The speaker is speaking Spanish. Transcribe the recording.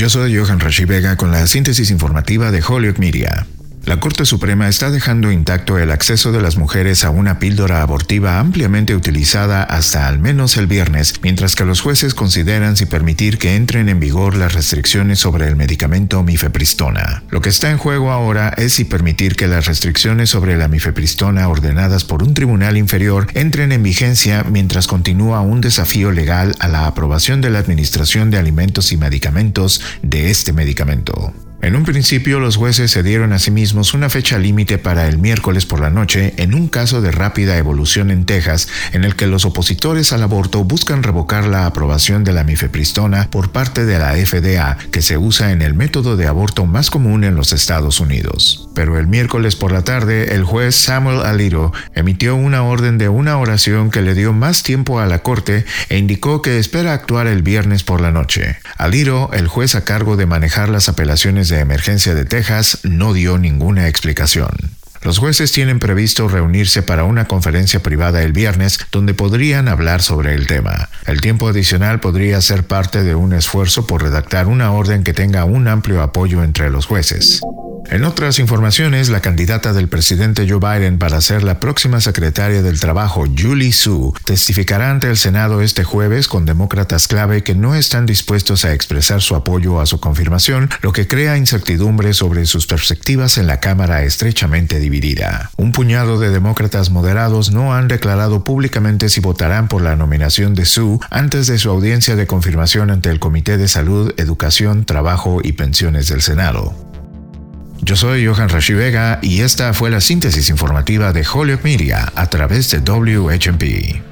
Yo soy Johan Rashi Vega con la síntesis informativa de Hollywood Media. La Corte Suprema está dejando intacto el acceso de las mujeres a una píldora abortiva ampliamente utilizada hasta al menos el viernes, mientras que los jueces consideran si permitir que entren en vigor las restricciones sobre el medicamento mifepristona. Lo que está en juego ahora es si permitir que las restricciones sobre la mifepristona ordenadas por un tribunal inferior entren en vigencia mientras continúa un desafío legal a la aprobación de la Administración de Alimentos y Medicamentos de este medicamento. En un principio, los jueces se dieron a sí mismos una fecha límite para el miércoles por la noche en un caso de rápida evolución en Texas en el que los opositores al aborto buscan revocar la aprobación de la mifepristona por parte de la FDA, que se usa en el método de aborto más común en los Estados Unidos. Pero el miércoles por la tarde, el juez Samuel Alito emitió una orden de una oración que le dio más tiempo a la corte e indicó que espera actuar el viernes por la noche. Alito, el juez a cargo de manejar las apelaciones de Emergencia de Texas no dio ninguna explicación. Los jueces tienen previsto reunirse para una conferencia privada el viernes donde podrían hablar sobre el tema. El tiempo adicional podría ser parte de un esfuerzo por redactar una orden que tenga un amplio apoyo entre los jueces. En otras informaciones, la candidata del presidente Joe Biden para ser la próxima secretaria del Trabajo, Julie Su, testificará ante el Senado este jueves con demócratas clave que no están dispuestos a expresar su apoyo a su confirmación, lo que crea incertidumbre sobre sus perspectivas en la Cámara estrechamente dividida. Un puñado de demócratas moderados no han declarado públicamente si votarán por la nominación de Su antes de su audiencia de confirmación ante el Comité de Salud, Educación, Trabajo y Pensiones del Senado. Yo soy Johan Rashi Vega y esta fue la síntesis informativa de Holyoke Media a través de WHMP.